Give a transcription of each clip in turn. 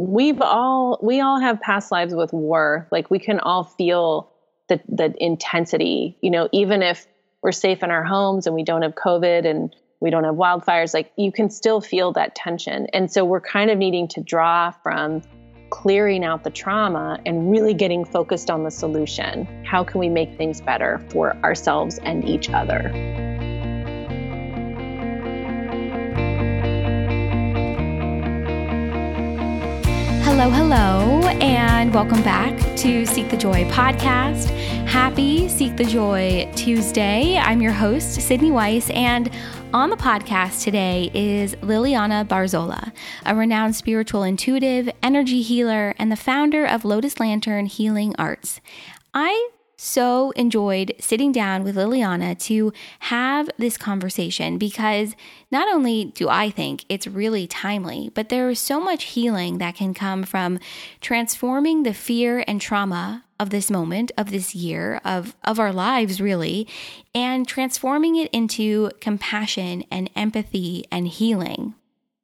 we've all we all have past lives with war. Like we can all feel the the intensity, you know, even if we're safe in our homes and we don't have COVID and we don't have wildfires, like you can still feel that tension. And so we're kind of needing to draw from clearing out the trauma and really getting focused on the solution. How can we make things better for ourselves and each other? Hello, hello, and welcome back to Seek the Joy podcast. Happy Seek the Joy Tuesday. I'm your host, Sydney Weiss, and on the podcast today is Liliana Barzola, a renowned spiritual intuitive, energy healer, and the founder of Lotus Lantern Healing Arts. I so enjoyed sitting down with Liliana to have this conversation because not only do I think it's really timely, but there is so much healing that can come from transforming the fear and trauma of this moment, of this year, of, of our lives, really, and transforming it into compassion and empathy and healing.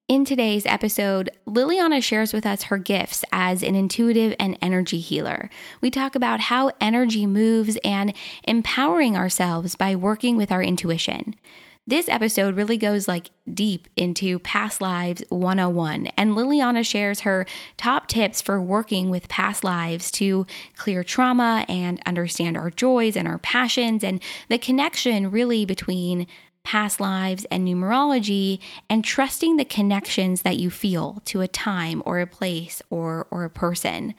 In today's episode, Liliana shares with us her gifts as an intuitive and energy healer. We talk about how energy moves and empowering ourselves by working with our intuition. This episode really goes like deep into past lives 101 and Liliana shares her top tips for working with past lives to clear trauma and understand our joys and our passions and the connection really between past lives, and numerology, and trusting the connections that you feel to a time or a place or, or a person.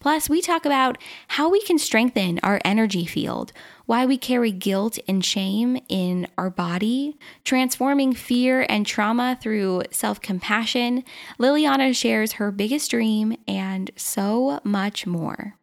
Plus, we talk about how we can strengthen our energy field, why we carry guilt and shame in our body, transforming fear and trauma through self compassion. Liliana shares her biggest dream and so much more.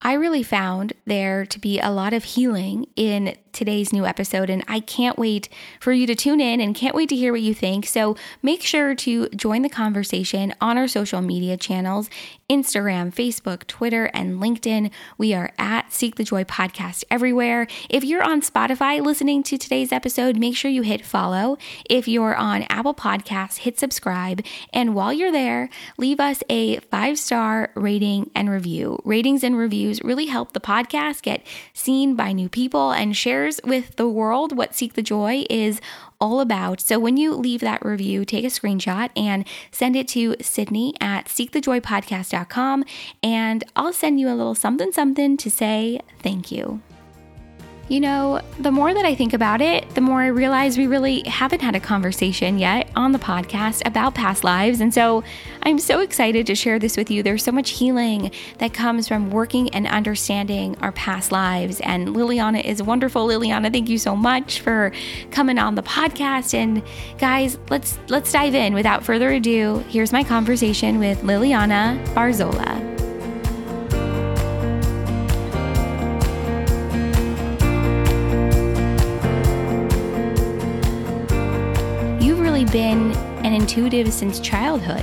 I really found there to be a lot of healing in today's new episode, and I can't wait for you to tune in and can't wait to hear what you think. So make sure to join the conversation on our social media channels Instagram, Facebook, Twitter, and LinkedIn. We are at Seek the Joy Podcast everywhere. If you're on Spotify listening to today's episode, make sure you hit follow. If you're on Apple Podcasts, hit subscribe. And while you're there, leave us a five star rating and review. Ratings and reviews really help the podcast get seen by new people and with the world what Seek the Joy is all about. So when you leave that review, take a screenshot and send it to Sydney at seekthejoypodcast.com and I'll send you a little something something to say thank you. You know, the more that I think about it, the more I realize we really haven't had a conversation yet on the podcast about past lives. And so I'm so excited to share this with you. There's so much healing that comes from working and understanding our past lives. And Liliana is wonderful. Liliana, thank you so much for coming on the podcast. And guys, let's let's dive in. Without further ado, here's my conversation with Liliana Barzola. Been an intuitive since childhood.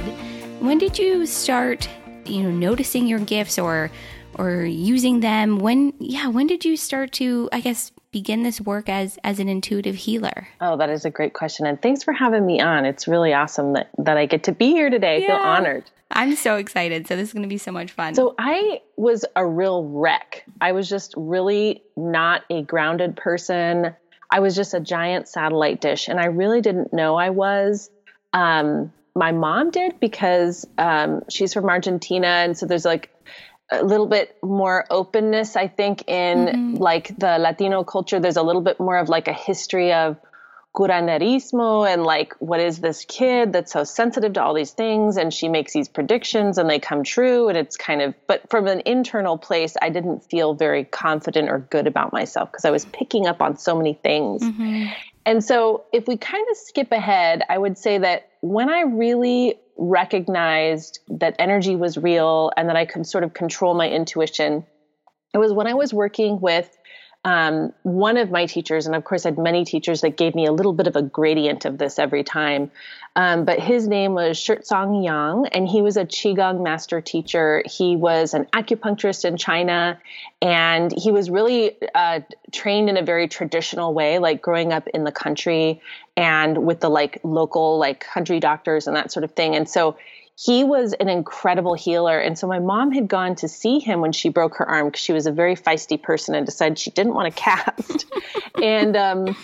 When did you start, you know, noticing your gifts or or using them? When yeah, when did you start to I guess begin this work as as an intuitive healer? Oh, that is a great question and thanks for having me on. It's really awesome that that I get to be here today. Yeah. I feel honored. I'm so excited. So this is going to be so much fun. So I was a real wreck. I was just really not a grounded person. I was just a giant satellite dish, and I really didn't know I was. Um, my mom did because um, she's from Argentina, and so there's like a little bit more openness, I think, in mm-hmm. like the Latino culture. There's a little bit more of like a history of curanderismo and like what is this kid that's so sensitive to all these things? And she makes these predictions and they come true. And it's kind of but from an internal place i didn't feel very confident or good about myself because i was picking up on so many things. Mm-hmm. and so if we kind of skip ahead i would say that when i really recognized that energy was real and that i could sort of control my intuition it was when i was working with um, one of my teachers, and of course, I had many teachers that gave me a little bit of a gradient of this every time. Um, but his name was Shirtsong Yang, and he was a Qigong master teacher. He was an acupuncturist in China, and he was really uh, trained in a very traditional way, like growing up in the country and with the like local like country doctors and that sort of thing. And so he was an incredible healer. And so my mom had gone to see him when she broke her arm because she was a very feisty person and decided she didn't want to cast. and um,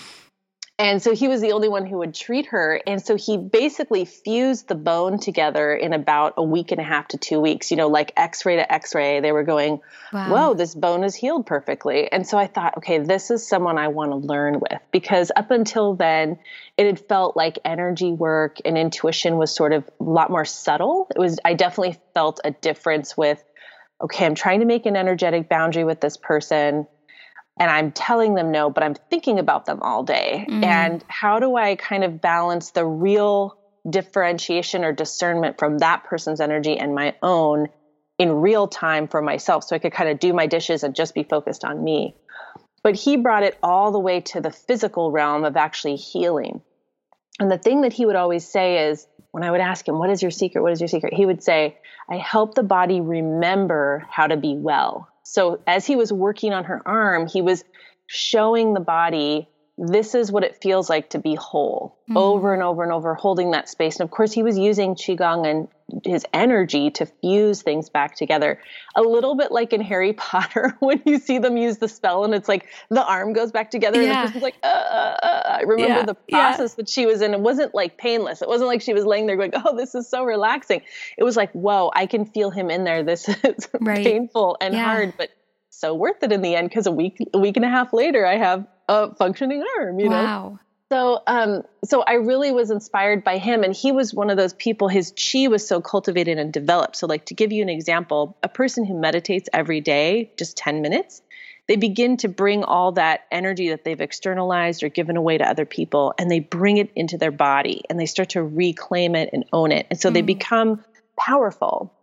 and so he was the only one who would treat her. And so he basically fused the bone together in about a week and a half to two weeks, you know, like x ray to x ray. They were going, wow. whoa, this bone is healed perfectly. And so I thought, okay, this is someone I want to learn with because up until then, it had felt like energy work and intuition was sort of a lot more subtle. It was, I definitely felt a difference with, okay, I'm trying to make an energetic boundary with this person and I'm telling them no, but I'm thinking about them all day. Mm. And how do I kind of balance the real differentiation or discernment from that person's energy and my own in real time for myself so I could kind of do my dishes and just be focused on me. But he brought it all the way to the physical realm of actually healing. And the thing that he would always say is when I would ask him, What is your secret? What is your secret? He would say, I help the body remember how to be well. So as he was working on her arm, he was showing the body this is what it feels like to be whole mm-hmm. over and over and over, holding that space. And of course, he was using Qigong and his energy to fuse things back together. A little bit like in Harry Potter when you see them use the spell and it's like the arm goes back together yeah. and the person's like, uh, uh, uh. I remember yeah. the process yeah. that she was in. It wasn't like painless. It wasn't like she was laying there going, oh, this is so relaxing. It was like, whoa, I can feel him in there. This is right. painful and hard, but so worth it in the end because a week, a week and a half later, I have a functioning arm, you wow. know? So, um, so I really was inspired by him, and he was one of those people. His chi was so cultivated and developed. So, like to give you an example, a person who meditates every day, just ten minutes, they begin to bring all that energy that they've externalized or given away to other people, and they bring it into their body, and they start to reclaim it and own it, and so mm. they become powerful,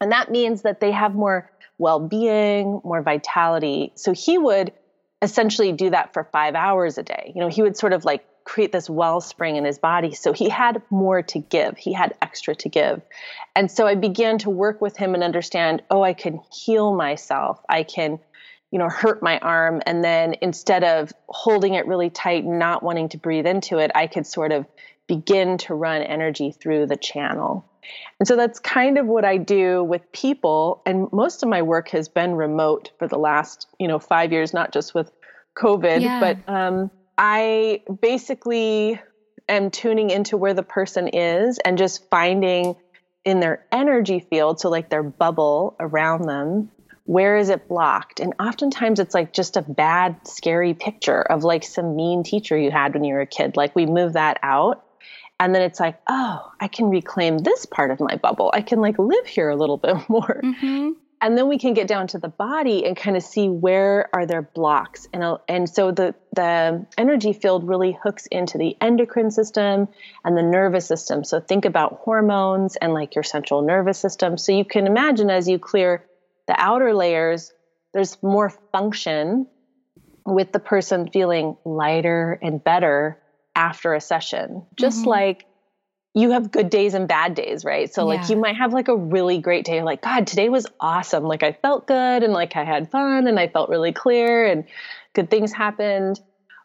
and that means that they have more well-being, more vitality. So he would essentially do that for five hours a day. You know, he would sort of like create this wellspring in his body. So he had more to give, he had extra to give. And so I began to work with him and understand oh, I can heal myself. I can, you know, hurt my arm. And then instead of holding it really tight, not wanting to breathe into it, I could sort of begin to run energy through the channel. And so that's kind of what I do with people. And most of my work has been remote for the last, you know, five years, not just with COVID, yeah. but um, I basically am tuning into where the person is and just finding in their energy field, so like their bubble around them, where is it blocked? And oftentimes it's like just a bad, scary picture of like some mean teacher you had when you were a kid. Like we move that out and then it's like oh i can reclaim this part of my bubble. I can like live here a little bit more. Mm-hmm. and then we can get down to the body and kind of see where are there blocks. And uh, and so the the energy field really hooks into the endocrine system and the nervous system. So think about hormones and like your central nervous system. So you can imagine as you clear the outer layers there's more function with the person feeling lighter and better after a session. Just mm-hmm. like you have good days and bad days, right? So yeah. like you might have like a really great day like god, today was awesome. Like I felt good and like I had fun and I felt really clear and good things happened.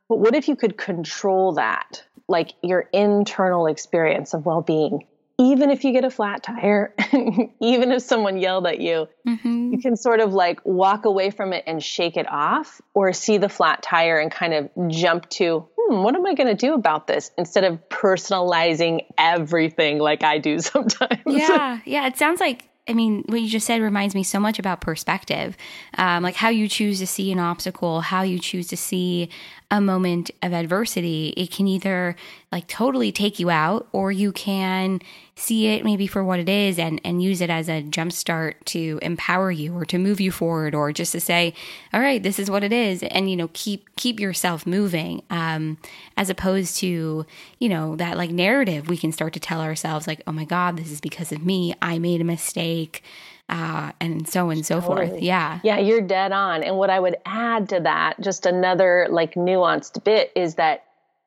But what if you could control that? Like your internal experience of well-being even if you get a flat tire, even if someone yelled at you, mm-hmm. you can sort of like walk away from it and shake it off or see the flat tire and kind of jump to, hmm, what am I going to do about this instead of personalizing everything like I do sometimes. Yeah. Yeah. It sounds like I mean, what you just said reminds me so much about perspective, um, like how you choose to see an obstacle, how you choose to see a moment of adversity. It can either like totally take you out, or you can see it maybe for what it is and, and use it as a jump start to empower you or to move you forward or just to say, all right, this is what it is. And, you know, keep, keep yourself moving. Um, as opposed to, you know, that like narrative we can start to tell ourselves like, oh my God, this is because of me. I made a mistake. Uh, and so and so totally. forth. Yeah. Yeah, you're dead on. And what I would add to that, just another like nuanced bit, is that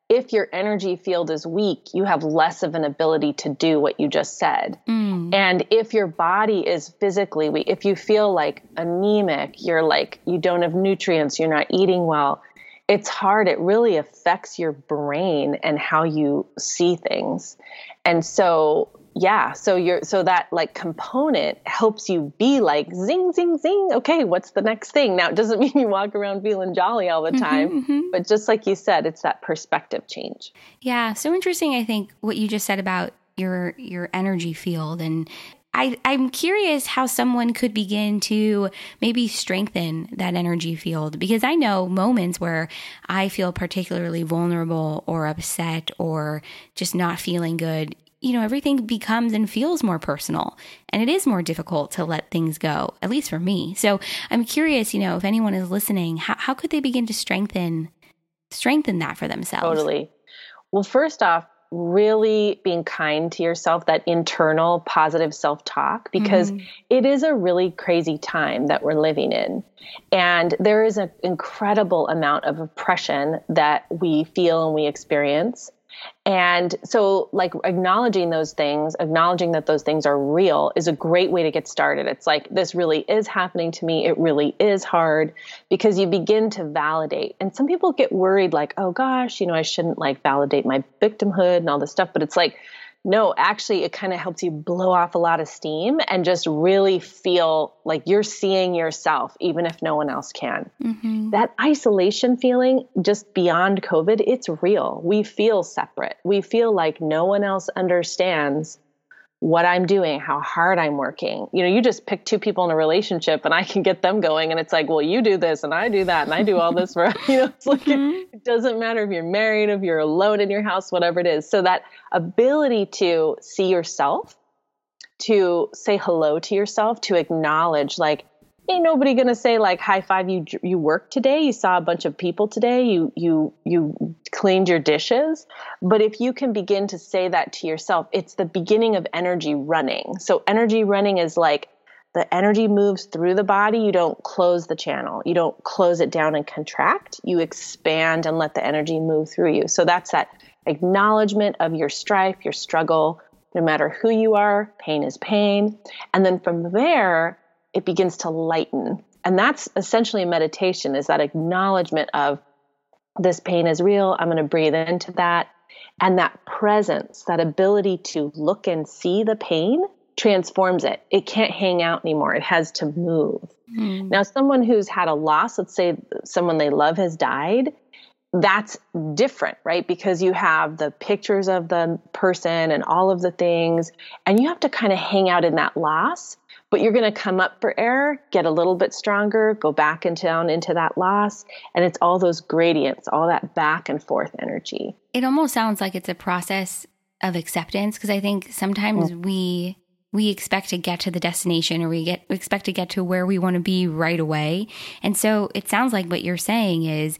if your energy field is weak, you have less of an ability to do what you just said. Mm. And if your body is physically weak, if you feel like anemic, you're like, you don't have nutrients, you're not eating well, it's hard. It really affects your brain and how you see things. And so yeah so you're so that like component helps you be like zing zing zing okay what's the next thing? Now it doesn't mean you walk around feeling jolly all the mm-hmm, time mm-hmm, but just like you said it's that perspective change. Yeah so interesting i think what you just said about your your energy field and I, I'm curious how someone could begin to maybe strengthen that energy field because I know moments where I feel particularly vulnerable or upset or just not feeling good you know, everything becomes and feels more personal and it is more difficult to let things go, at least for me. So I'm curious, you know, if anyone is listening, how, how could they begin to strengthen, strengthen that for themselves? Totally. Well, first off, really being kind to yourself, that internal positive self talk, because mm-hmm. it is a really crazy time that we're living in. And there is an incredible amount of oppression that we feel and we experience. And so, like, acknowledging those things, acknowledging that those things are real is a great way to get started. It's like, this really is happening to me. It really is hard because you begin to validate. And some people get worried, like, oh gosh, you know, I shouldn't like validate my victimhood and all this stuff. But it's like, no, actually, it kind of helps you blow off a lot of steam and just really feel like you're seeing yourself, even if no one else can. Mm-hmm. That isolation feeling, just beyond COVID, it's real. We feel separate. We feel like no one else understands what I'm doing, how hard I'm working. You know, you just pick two people in a relationship and I can get them going. And it's like, well, you do this and I do that and I do all this for, you know, it's like, mm-hmm. it, it doesn't matter if you're married, if you're alone in your house, whatever it is. So that ability to see yourself, to say hello to yourself, to acknowledge like, ain't nobody gonna say like high five you you worked today you saw a bunch of people today you you you cleaned your dishes. But if you can begin to say that to yourself it's the beginning of energy running. So energy running is like the energy moves through the body you don't close the channel you don't close it down and contract you expand and let the energy move through you. So that's that acknowledgement of your strife your struggle. No matter who you are pain is pain. And then from there it begins to lighten. And that's essentially a meditation is that acknowledgement of this pain is real. I'm going to breathe into that. And that presence, that ability to look and see the pain transforms it. It can't hang out anymore. It has to move. Mm. Now, someone who's had a loss, let's say someone they love has died, that's different, right? Because you have the pictures of the person and all of the things, and you have to kind of hang out in that loss but you're going to come up for air, get a little bit stronger, go back and down into that loss. And it's all those gradients, all that back and forth energy. It almost sounds like it's a process of acceptance because I think sometimes mm. we we expect to get to the destination or we get we expect to get to where we want to be right away. And so it sounds like what you're saying is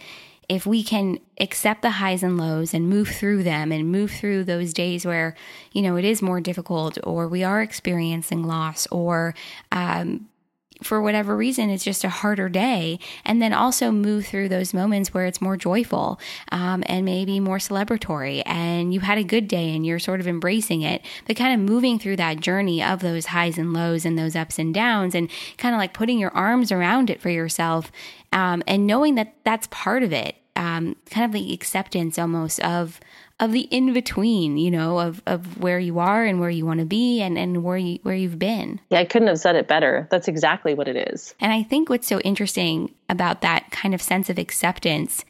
if we can accept the highs and lows and move through them and move through those days where, you know, it is more difficult or we are experiencing loss or, um, for whatever reason, it's just a harder day. And then also move through those moments where it's more joyful um, and maybe more celebratory and you had a good day and you're sort of embracing it. But kind of moving through that journey of those highs and lows and those ups and downs and kind of like putting your arms around it for yourself um, and knowing that that's part of it um, kind of the acceptance almost of of the in between, you know, of of where you are and where you want to be and and where you where you've been. Yeah, I couldn't have said it better. That's exactly what it is. And I think what's so interesting about that kind of sense of acceptance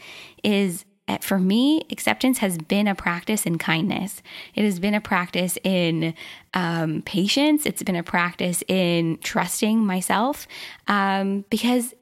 is eh, for me, acceptance has been a practice in kindness. It has been a practice in um, patience. It's been a practice in trusting myself um, because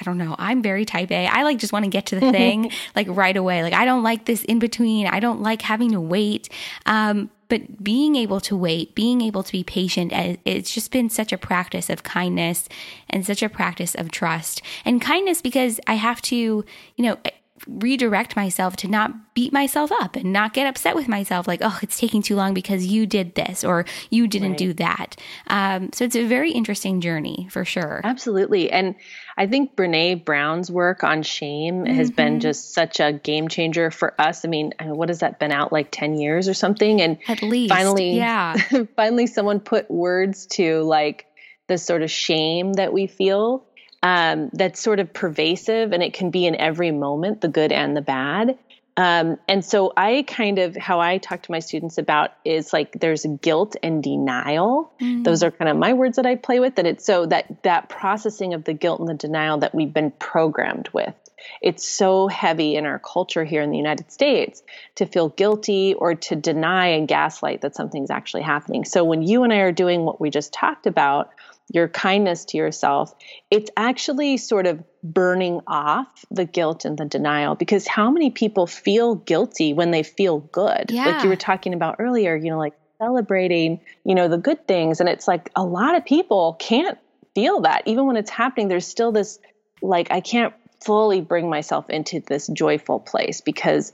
I don't know. I'm very type A. I like just want to get to the thing like right away. Like I don't like this in between. I don't like having to wait. Um, but being able to wait, being able to be patient, eh, it's just been such a practice of kindness and such a practice of trust and kindness because I have to, you know, redirect myself to not beat myself up and not get upset with myself like oh it's taking too long because you did this or you didn't right. do that um, so it's a very interesting journey for sure absolutely and i think brene brown's work on shame mm-hmm. has been just such a game changer for us i mean what has that been out like 10 years or something and at least finally yeah finally someone put words to like the sort of shame that we feel um, that's sort of pervasive and it can be in every moment, the good and the bad. Um, and so I kind of how I talk to my students about is like there's guilt and denial. Mm-hmm. Those are kind of my words that I play with. That it's so that that processing of the guilt and the denial that we've been programmed with. It's so heavy in our culture here in the United States to feel guilty or to deny and gaslight that something's actually happening. So when you and I are doing what we just talked about, your kindness to yourself, it's actually sort of burning off the guilt and the denial because how many people feel guilty when they feel good? Yeah. Like you were talking about earlier, you know, like celebrating, you know, the good things. And it's like a lot of people can't feel that. Even when it's happening, there's still this, like, I can't fully bring myself into this joyful place because,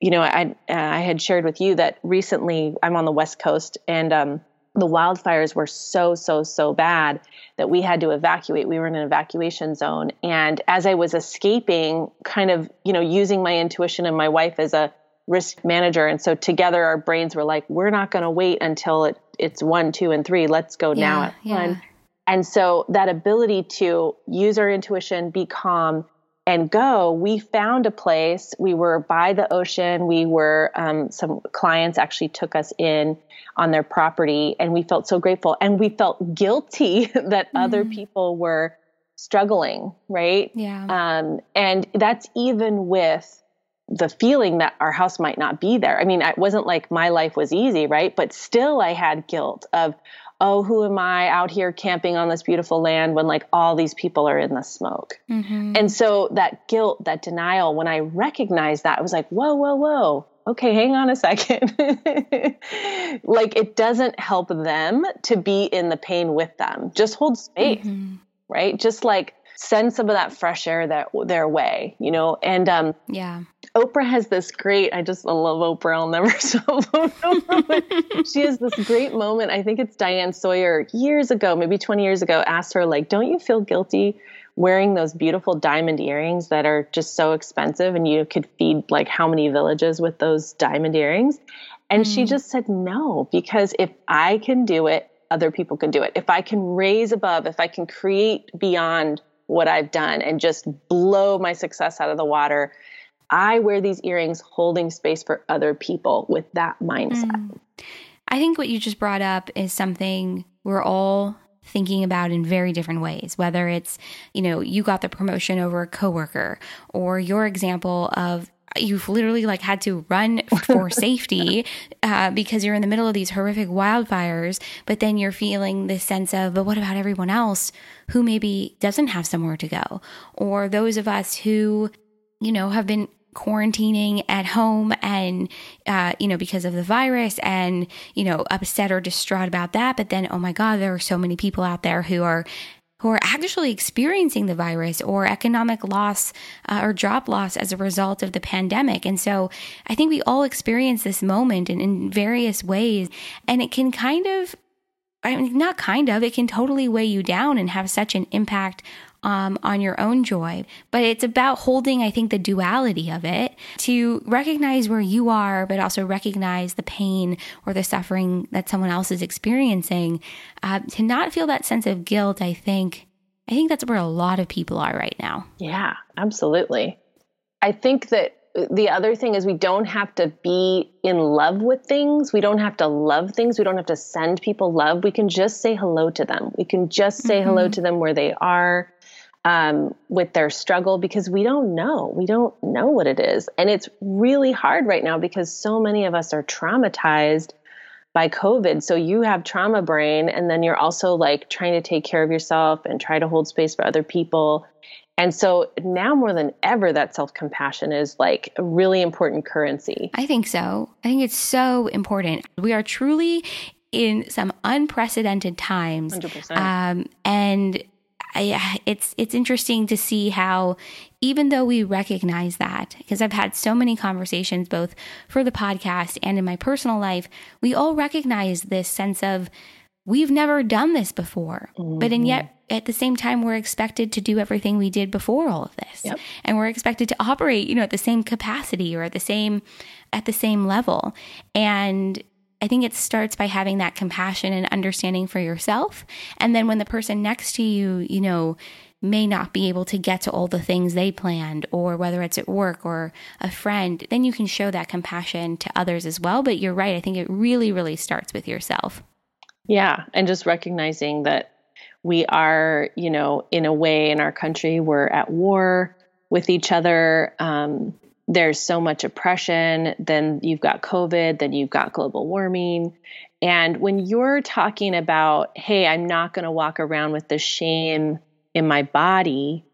you know, I, I had shared with you that recently I'm on the West Coast and, um, the wildfires were so so so bad that we had to evacuate. We were in an evacuation zone. And as i was escaping kind of you know using my intuition and my wife as a risk manager and so together our brains were like we're not going to wait until it, it's one two and three. Let's go yeah, now at yeah. one and so that ability to use our intuition be calm and go, we found a place. We were by the ocean. We were, um, some clients actually took us in on their property, and we felt so grateful. And we felt guilty that mm. other people were struggling, right? Yeah. Um, and that's even with the feeling that our house might not be there. I mean, it wasn't like my life was easy, right? But still, I had guilt of, oh, who am I out here camping on this beautiful land when like all these people are in the smoke? Mm-hmm. And so that guilt, that denial, when I recognized that, I was like, whoa, whoa, whoa. Okay, hang on a second. like it doesn't help them to be in the pain with them. Just hold space, mm-hmm. right? Just like send some of that fresh air that their way, you know. And um, yeah, Oprah has this great. I just I love Oprah. I'll never stop. she has this great moment. I think it's Diane Sawyer years ago, maybe twenty years ago, asked her like, "Don't you feel guilty?" wearing those beautiful diamond earrings that are just so expensive and you could feed like how many villages with those diamond earrings and mm. she just said no because if i can do it other people can do it if i can raise above if i can create beyond what I've done and just blow my success out of the water. I wear these earrings holding space for other people with that mindset. Mm. I think what you just brought up is something we're all thinking about in very different ways whether it's you know you got the promotion over a coworker or your example of you've literally like had to run for safety uh, because you're in the middle of these horrific wildfires but then you're feeling this sense of but what about everyone else who maybe doesn't have somewhere to go? Or those of us who you know have been quarantining at home and uh, you know because of the virus and you know upset or distraught about that but then oh my god there are so many people out there who are who are actually experiencing the virus or economic loss uh, or job loss as a result of the pandemic. And so I think we all experience this moment in, in various ways. And it can kind of, I mean, not kind of, it can totally weigh you down and have such an impact um, on your own joy. But it's about holding, I think, the duality of it to recognize where you are, but also recognize the pain or the suffering that someone else is experiencing. Uh, to not feel that sense of guilt, I think. I think that's where a lot of people are right now. Yeah, absolutely. I think that the other thing is we don't have to be in love with things. We don't have to love things. We don't have to send people love. We can just say hello to them. We can just say mm-hmm. hello to them where they are um, with their struggle because we don't know. We don't know what it is. And it's really hard right now because so many of us are traumatized by COVID. So you have trauma brain, and then you're also like trying to take care of yourself and try to hold space for other people. And so now more than ever, that self compassion is like a really important currency. I think so. I think it's so important. We are truly in some unprecedented times. 100%. Um, and I, it's it's interesting to see how even though we recognize that because I've had so many conversations both for the podcast and in my personal life we all recognize this sense of we've never done this before mm-hmm. but and yet at the same time we're expected to do everything we did before all of this yep. and we're expected to operate you know at the same capacity or at the same at the same level and I think it starts by having that compassion and understanding for yourself. And then when the person next to you, you know, may not be able to get to all the things they planned, or whether it's at work or a friend, then you can show that compassion to others as well. But you're right. I think it really, really starts with yourself. Yeah. And just recognizing that we are, you know, in a way in our country, we're at war with each other. Um, there's so much oppression. Then you've got COVID, then you've got global warming. And when you're talking about, hey, I'm not going to walk around with the shame in my body,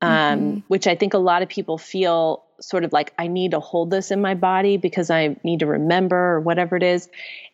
um, mm-hmm. which I think a lot of people feel sort of like I need to hold this in my body because I need to remember or whatever it is.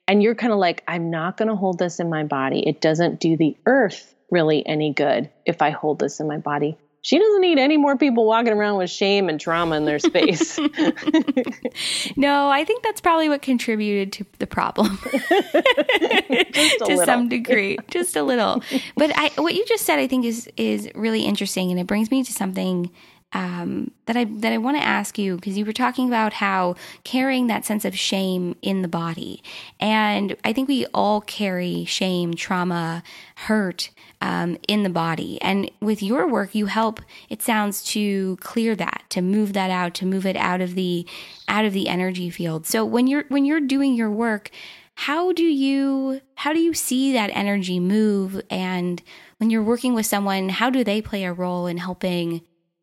And you're kind of like, I'm not going to hold this in my body. It doesn't do the earth really any good if I hold this in my body she doesn't need any more people walking around with shame and trauma in their space. no, I think that's probably what contributed to the problem to little. some degree, just a little. But I, what you just said, I think is is really interesting, and it brings me to something um, that I that I want to ask you because you were talking about how carrying that sense of shame in the body, and I think we all carry shame, trauma, hurt um, in the body. And with your work, you help. It sounds to clear that, to move that out, to move it out of the out of the energy field. So when you're when you're doing your work, how do you how do you see that energy move and when you're working with someone how do they play a role in helping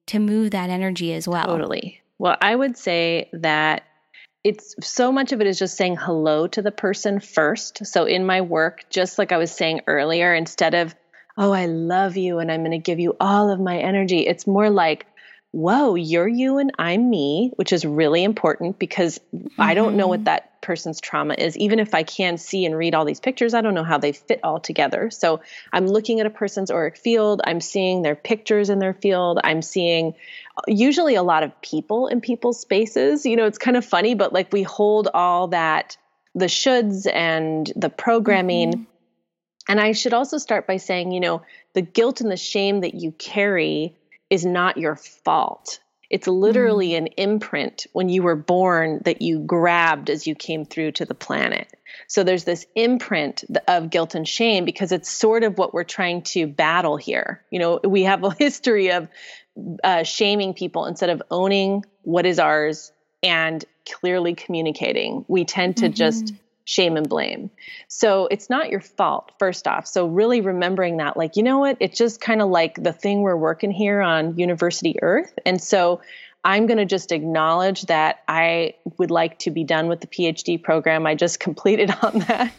to move that energy as well. Totally. Well, I would say that it's so much of it is just saying hello to the person first. So in my work, just like I was saying earlier, instead of, oh, I love you and I'm going to give you all of my energy, it's more like, whoa, you're you and I'm me, which is really important because mm-hmm. I don't know what mm-hmm. that person's trauma is. Even if I can see and read all these pictures, I don't know how they fit all together. So I'm looking at a person's auric field, I'm seeing their pictures in their field, I'm seeing usually a lot of people in people's spaces. You know, it's kind of funny, but like we hold all that the shoulds and the programming. Mm-hmm. And I should also start by saying, you know, the guilt and the shame that you carry is not your fault. It's literally mm. an imprint when you were born that you grabbed as you came through to the planet. So there's this imprint of guilt and shame because it's sort of what we're trying to battle here. You know, we have a history of uh, shaming people instead of owning what is ours and clearly communicating. We tend to mm-hmm. just shame and blame. So it's not your fault, first off. So really remembering that, like, you know what? It's just kind of like the thing we're working here on University Earth. And so I'm going to just acknowledge that I would like to be done with the PhD program I just completed on that.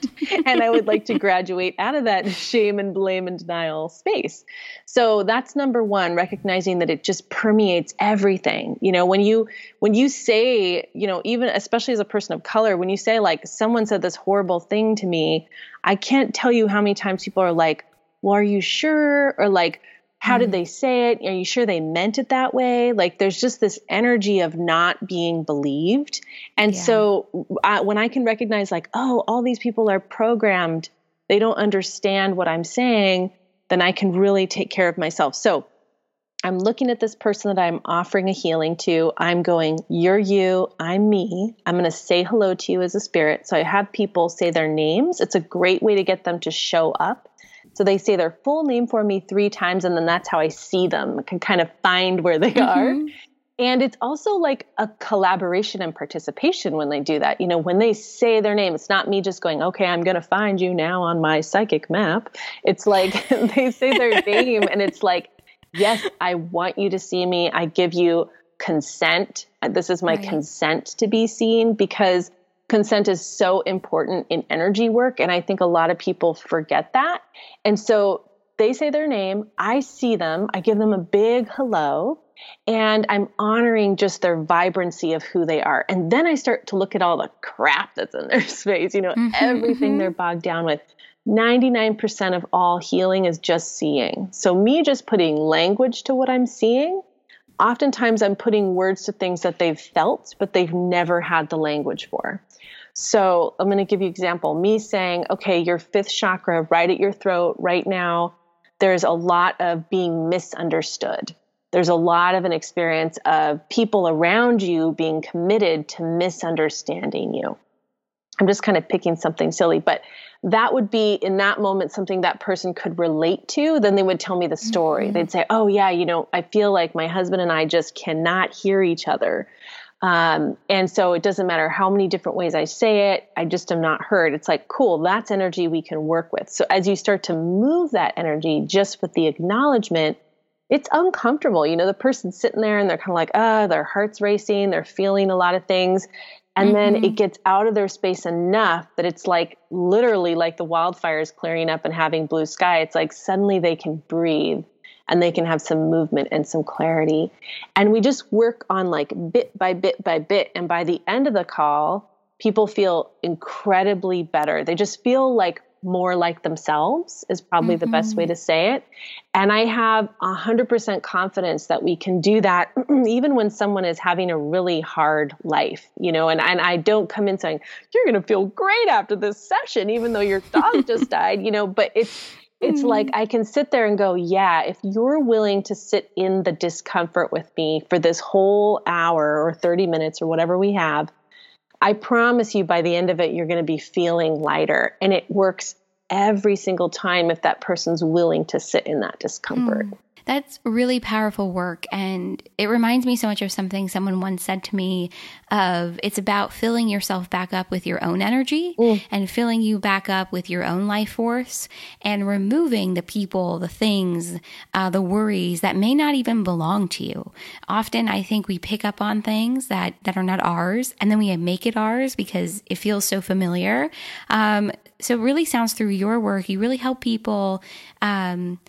and I would like to graduate out of that shame and blame and denial space. So that's number 1, recognizing that it just permeates everything. You know, when you when you say, you know, even especially as a person of color, when you say like someone said this horrible thing to me, I can't tell you how many times people are like, "Well, are you sure?" or like how did mm. they say it? Are you sure they meant it that way? Like there's just this energy of not being believed. And yeah. so uh, when I can recognize, like, oh, all these people are programmed, they don't understand what I'm saying, then I can really take care of myself. So I'm looking at this person that I'm offering a healing to. I'm going, You're you, I'm me. I'm going to say hello to you as a spirit. So I have people say their names. It's a great way to get them to show up so they say their full name for me three times, and then that's how I see them. I can kind of find where they mm-hmm. are. And it's also like a collaboration and participation when they do that. You know, when they say their name, it's not me just going, okay, I'm going to find you now on my psychic map. It's like they say their name, and it's like, yes, I want you to see me. I give you consent. This is my right. consent to be seen because consent is so important in energy work. And I think a lot of people forget that. And so they say their name, I see them, I give them a big hello, and I'm honoring just their vibrancy of who they are. And then I start to look at all the crap that's in their space, you know, mm-hmm, everything mm-hmm. they're bogged down with. 99% of all healing is just seeing. So, me just putting language to what I'm seeing oftentimes I'm putting words to things that they've felt, but they've never had the language for. So I'm going to give you an example. Me saying, okay, your fifth chakra right at your throat right now, there's a lot of being misunderstood. There's a lot of an experience of people around you being committed to misunderstanding you. I'm just kind of picking something silly, but that would be in that moment something that person could relate to. Then they would tell me the story. Mm-hmm. They'd say, Oh, yeah, you know, I feel like my husband and I just cannot hear each other. Um, and so it doesn't matter how many different ways I say it, I just am not heard. It's like, cool, that's energy we can work with. So as you start to move that energy just with the acknowledgement, it's uncomfortable. You know, the person's sitting there and they're kind of like, ah, oh, their heart's racing, they're feeling a lot of things. And mm-hmm. then it gets out of their space enough that it's like literally like the wildfires clearing up and having blue sky. It's like suddenly they can breathe and they can have some movement and some clarity. And we just work on like bit by bit by bit. And by the end of the call, people feel incredibly better. They just feel like more like themselves is probably mm-hmm. the best way mm-hmm. to say it. And I have 100% confidence that we can do that even when someone is having a really hard life, you know, and, and I don't come in saying, you're going to feel great after this session, even though your dog just died, you know, but it's, it's mm-hmm. like I can sit there and go, yeah, if you're willing to sit in the discomfort with me for this whole hour or 30 minutes or whatever we have, I promise you by the end of it, you're going to be feeling lighter. And it works every single time if that person's willing to sit in that discomfort. Mm. That's really powerful work. And it reminds me so much of something someone once said to me of it's about filling yourself back up with your own energy mm. and filling you back up with your own life force and removing the people, the things, uh, the worries that may not even belong to you. Often I think we pick up on things that, that are not ours and then we make it ours because it feels so familiar. Um, so it really sounds through your work, you really help people um,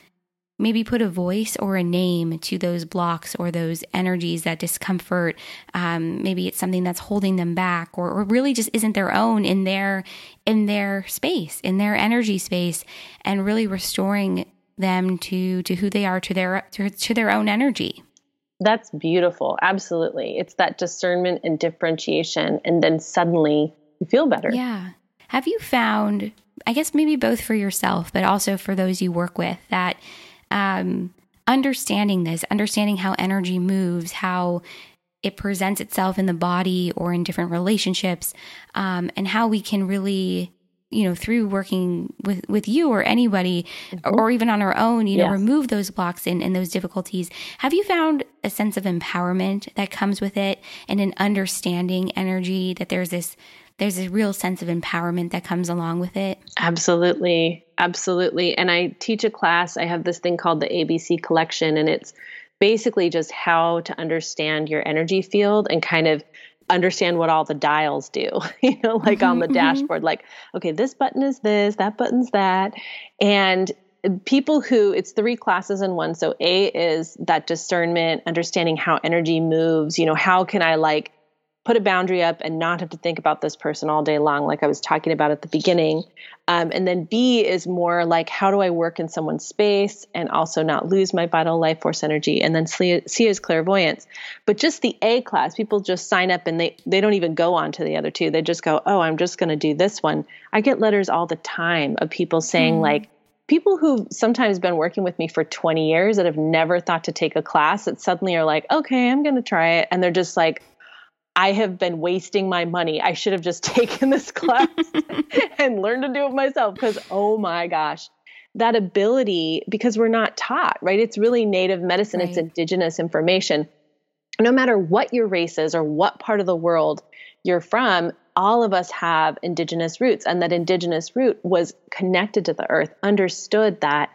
maybe put a voice or a name to those blocks or those energies, that discomfort. Um, maybe it's something that's holding them back or, or really just isn't their own in their in their space, in their energy space, and really restoring them to to who they are, to their to, to their own energy. That's beautiful. Absolutely. It's that discernment and differentiation and then suddenly you feel better. Yeah. Have you found, I guess maybe both for yourself, but also for those you work with, that um, understanding this, understanding how energy moves, how it presents itself in the body or in different relationships, um, and how we can really you know through working with with you or anybody mm-hmm. or even on our own you know yes. remove those blocks and, and those difficulties have you found a sense of empowerment that comes with it and an understanding energy that there's this there's a real sense of empowerment that comes along with it. Absolutely. Absolutely. And I teach a class, I have this thing called the ABC collection, and it's basically just how to understand your energy field and kind of understand what all the dials do, you know, like mm-hmm, on the mm-hmm. dashboard, like, okay, this button is this, that button's that. And people who it's three classes in one. So A is that discernment, understanding how energy moves, you know, how can I like put a boundary up and not have to think about this person all day long, like I was talking about at the beginning. Um, and then B is more like, how do I work in someone's space and also not lose my vital life force energy? And then C, is clairvoyance. But just the A class, people just sign up and they, they don't even go on to the other two. They just go, oh, I'm just going to do this one. I get letters all the time of people saying, mm. like, people who've sometimes been working with me for 20 years that have never thought to take a class that suddenly are like, okay, I'm going to try it. And they're just like, I have been wasting my money. I should have just taken this class and learned to do it myself because, oh my gosh, that ability, because we're not taught, right? It's really native medicine, right. it's indigenous information. No matter what your race is or what part of the world you're from, all of us have indigenous roots. And that indigenous root was connected to the earth, understood that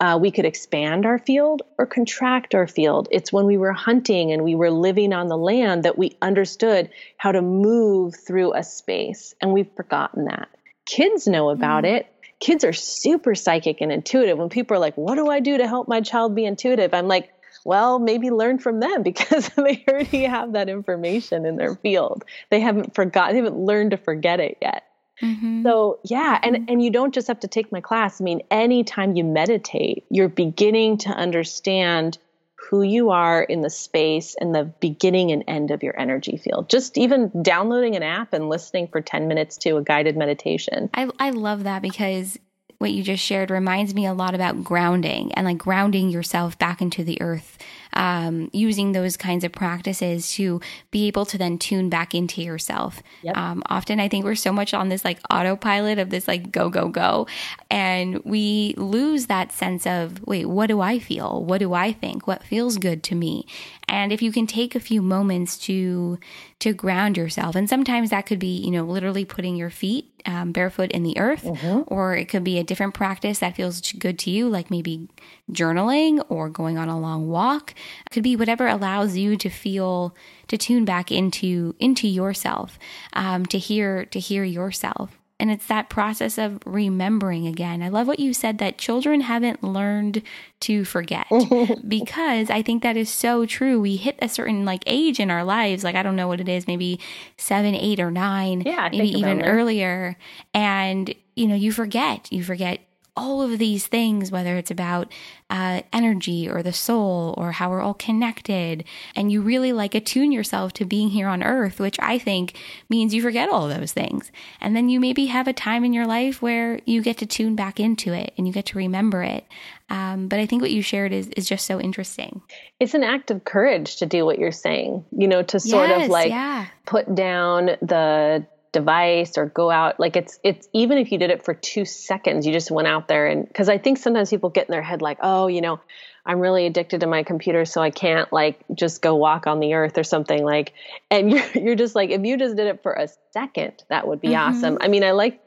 uh, we could expand our field or contract our field. It's when we were hunting and we were living on the land that we understood how to move through a space, and we've forgotten that. Kids know about mm. it. Kids are super psychic and intuitive. When people are like, What do I do to help my child be intuitive? I'm like, well, maybe learn from them because they already have that information in their field. They haven't forgotten, they haven't learned to forget it yet. Mm-hmm. So, yeah, and mm-hmm. and you don't just have to take my class. I mean, anytime you meditate, you're beginning to understand who you are in the space and the beginning and end of your energy field. Just even downloading an app and listening for 10 minutes to a guided meditation. I I love that because what you just shared reminds me a lot about grounding and like grounding yourself back into the earth. Um, using those kinds of practices to be able to then tune back into yourself. Yep. Um, often I think we're so much on this like autopilot of this like go, go, go. And we lose that sense of, wait, what do I feel? What do I think? What feels good to me? And if you can take a few moments to to ground yourself, and sometimes that could be, you know, literally putting your feet um, barefoot in the earth, mm-hmm. or it could be a different practice that feels good to you, like maybe journaling or going on a long walk. It could be whatever allows you to feel to tune back into into yourself, um, to hear to hear yourself. And it's that process of remembering again. I love what you said that children haven't learned to forget because I think that is so true. We hit a certain like age in our lives, like I don't know what it is, maybe seven, eight, or nine, yeah, maybe even earlier. And you know, you forget. You forget all of these things, whether it's about uh, energy or the soul or how we're all connected, and you really like attune yourself to being here on earth, which I think means you forget all those things. And then you maybe have a time in your life where you get to tune back into it and you get to remember it. Um, but I think what you shared is, is just so interesting. It's an act of courage to do what you're saying, you know, to sort yes, of like yeah. put down the device or go out like it's it's even if you did it for 2 seconds you just went out there and cuz I think sometimes people get in their head like oh you know I'm really addicted to my computer so I can't like just go walk on the earth or something like and you're you're just like if you just did it for a second that would be mm-hmm. awesome. I mean I like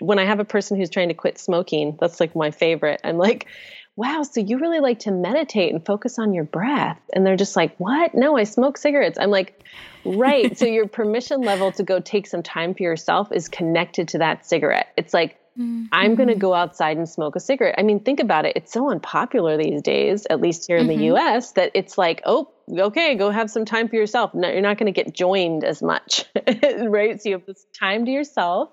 when I have a person who's trying to quit smoking that's like my favorite. I'm like wow, so you really like to meditate and focus on your breath. And they're just like, what? No, I smoke cigarettes. I'm like, right. so your permission level to go take some time for yourself is connected to that cigarette. It's like, mm-hmm. I'm going to go outside and smoke a cigarette. I mean, think about it. It's so unpopular these days, at least here in mm-hmm. the US, that it's like, oh, okay, go have some time for yourself. No, you're not going to get joined as much, right? So you have this time to yourself.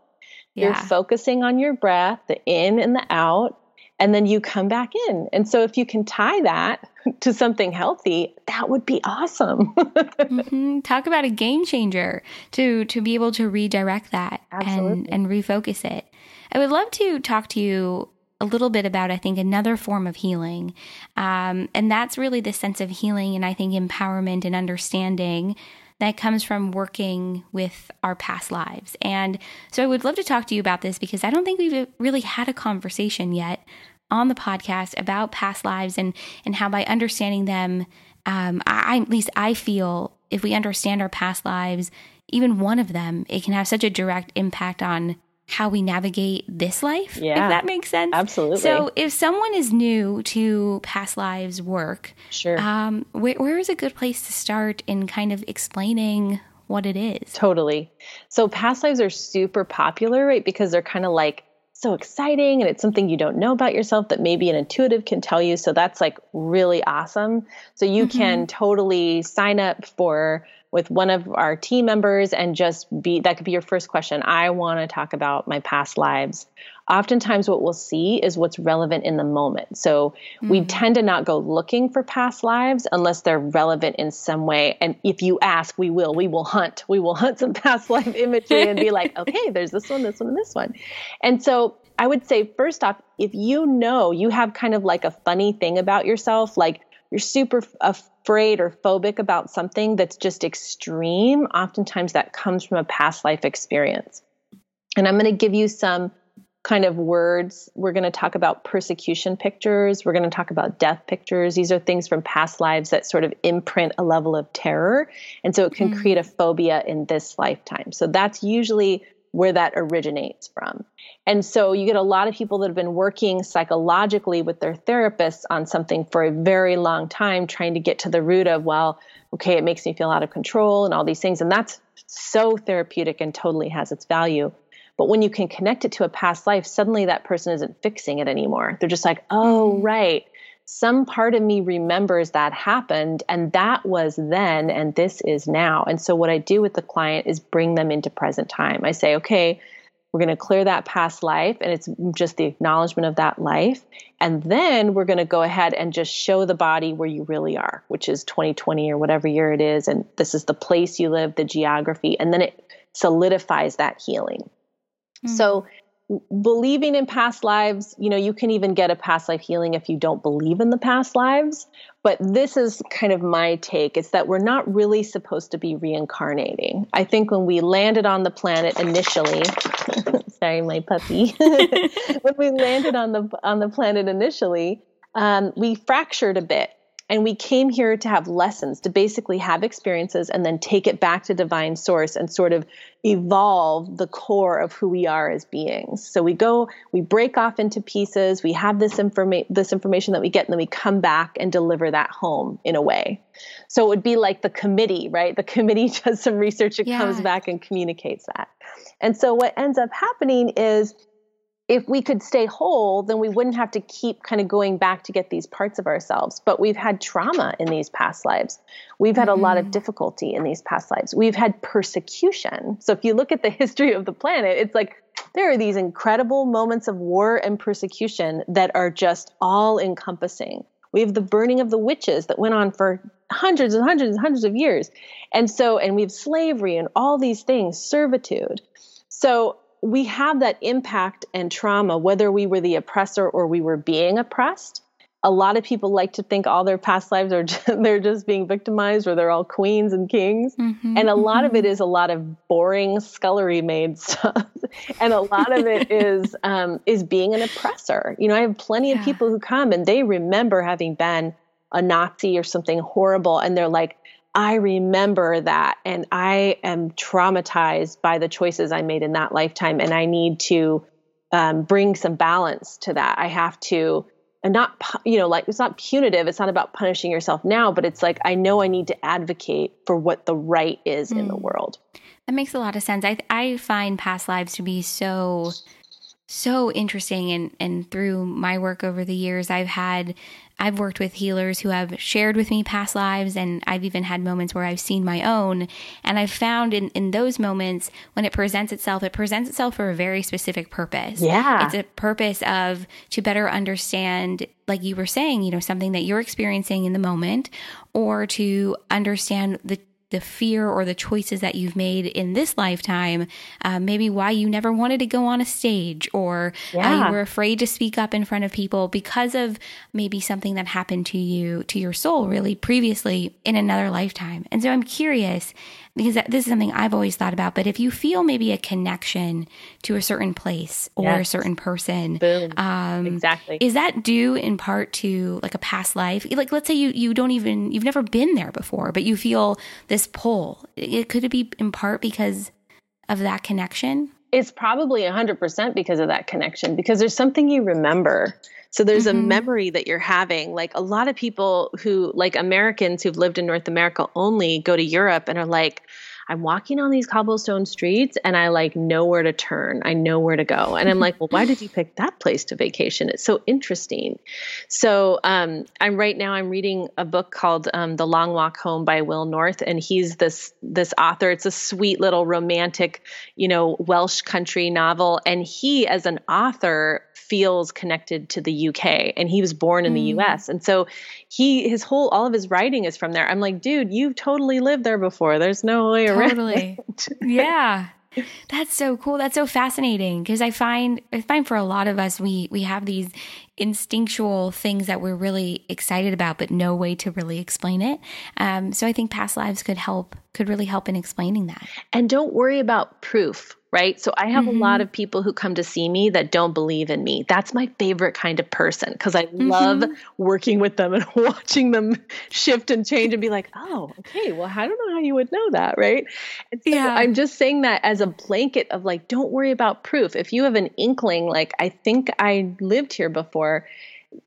Yeah. You're focusing on your breath, the in and the out and then you come back in. And so if you can tie that to something healthy, that would be awesome. mm-hmm. Talk about a game changer to to be able to redirect that and and refocus it. I would love to talk to you a little bit about I think another form of healing, um, and that's really the sense of healing and I think empowerment and understanding that comes from working with our past lives. And so I would love to talk to you about this because I don't think we've really had a conversation yet on the podcast about past lives and and how by understanding them, um, I at least I feel if we understand our past lives, even one of them, it can have such a direct impact on how we navigate this life. Yeah, if that makes sense. Absolutely. So, if someone is new to past lives work, sure, um, where, where is a good place to start in kind of explaining what it is? Totally. So, past lives are super popular, right? Because they're kind of like so exciting and it's something you don't know about yourself that maybe an intuitive can tell you. So that's like really awesome. So you mm-hmm. can totally sign up for with one of our team members and just be that could be your first question. I want to talk about my past lives. Oftentimes, what we'll see is what's relevant in the moment. So mm-hmm. we tend to not go looking for past lives unless they're relevant in some way. And if you ask, we will. We will hunt. We will hunt some past life imagery and be like, okay, there's this one, this one, and this one. And so I would say, first off, if you know you have kind of like a funny thing about yourself, like you're super afraid or phobic about something that's just extreme, oftentimes that comes from a past life experience. And I'm going to give you some kind of words. We're going to talk about persecution pictures. We're going to talk about death pictures. These are things from past lives that sort of imprint a level of terror. And so it can mm-hmm. create a phobia in this lifetime. So that's usually where that originates from. And so you get a lot of people that have been working psychologically with their therapists on something for a very long time, trying to get to the root of, well, okay, it makes me feel out of control and all these things. And that's so therapeutic and totally has its value. But when you can connect it to a past life, suddenly that person isn't fixing it anymore. They're just like, oh, mm-hmm. right. Some part of me remembers that happened, and that was then, and this is now. And so, what I do with the client is bring them into present time. I say, okay, we're going to clear that past life, and it's just the acknowledgement of that life. And then we're going to go ahead and just show the body where you really are, which is 2020 or whatever year it is. And this is the place you live, the geography. And then it solidifies that healing. Mm-hmm. So believing in past lives, you know, you can even get a past life healing if you don't believe in the past lives. But this is kind of my take. It's that we're not really supposed to be reincarnating. I think when we landed on the planet initially, sorry, my puppy. when we landed on the on the planet initially, um, we fractured a bit and we came here to have lessons, to basically have experiences and then take it back to divine source and sort of evolve the core of who we are as beings. So we go, we break off into pieces, we have this information this information that we get, and then we come back and deliver that home in a way. So it would be like the committee, right? The committee does some research, it yeah. comes back and communicates that. And so what ends up happening is if we could stay whole, then we wouldn't have to keep kind of going back to get these parts of ourselves. But we've had trauma in these past lives. We've had mm-hmm. a lot of mm-hmm. difficulty in these past lives. We've had persecution. So if you look at the history of the planet, it's like there are these incredible moments of war and persecution that are just all encompassing. We have the burning of the witches that went on for hundreds and hundreds and hundreds of years. And so, and we have slavery and all these things, servitude. So we have that impact and trauma, whether we were the oppressor or we were being oppressed. A lot of people like to think all their past lives are just, they're just being victimized or they're all queens and kings. Mm-hmm, and a lot mm-hmm. of it mm-hmm. a lot of boring scullery maid stuff. and a lot of it is um, is being an oppressor. You know, I have plenty yeah. of people who come and they remember having been a Nazi or something horrible and they're like, I remember that and I am traumatized by the choices I made in that lifetime. And I need to um, bring some balance to that. I have to, and not, you know, like it's not punitive. It's not about punishing yourself now, but it's like I know I need to advocate for what the right is mm. in the hmm. world. That makes a lot of sense. I, I find past lives to be so so interesting and and through my work over the years I've had I've worked with healers who have shared with me past lives and I've even had moments where I've seen my own and I've found in in those moments when it presents itself it presents itself for a very specific purpose. Yeah. It's a purpose of to better understand like you were saying, you know, something that you're experiencing in the moment or to understand the the fear or the choices that you've made in this lifetime, uh, maybe why you never wanted to go on a stage or yeah. uh, you were afraid to speak up in front of people because of maybe something that happened to you, to your soul, really previously in another lifetime. And so I'm curious because this is something I've always thought about. But if you feel maybe a connection to a certain place or yes. a certain person, Boom. Um, exactly, is that due in part to like a past life? Like, let's say you you don't even you've never been there before, but you feel this pull. It could it be in part because of that connection? It's probably 100% because of that connection, because there's something you remember so there's mm-hmm. a memory that you're having. Like a lot of people who, like Americans who've lived in North America only, go to Europe and are like, I'm walking on these cobblestone streets and I like know where to turn. I know where to go. And I'm like, well, why did you pick that place to vacation? It's so interesting. So um, I'm right now I'm reading a book called um, The Long Walk Home by Will North, and he's this this author. It's a sweet little romantic, you know, Welsh country novel. And he, as an author, feels connected to the UK and he was born in mm. the US. And so he his whole all of his writing is from there. I'm like, dude, you've totally lived there before. There's no way around. Totally. yeah. That's so cool. That's so fascinating because I find I find for a lot of us we we have these instinctual things that we're really excited about, but no way to really explain it. Um, so I think past lives could help could really help in explaining that. And don't worry about proof right? So I have mm-hmm. a lot mm-hmm. of people who come to see me that don't believe in me. That's my favorite kind of person because I mm-hmm. love working with them and watching them shift and change and be like, oh, okay, well, I don't know how you would know that, right? So yeah. I'm just saying that as a blanket of like, don't worry about proof. If you have an inkling, like, I think I lived here before,